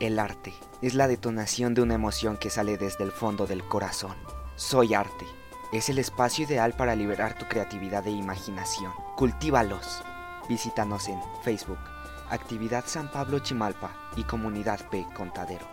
El arte es la detonación de una emoción que sale desde el fondo del corazón. Soy arte. Es el espacio ideal para liberar tu creatividad e imaginación. Cultívalos. Visítanos en Facebook, Actividad San Pablo Chimalpa y Comunidad P Contadero.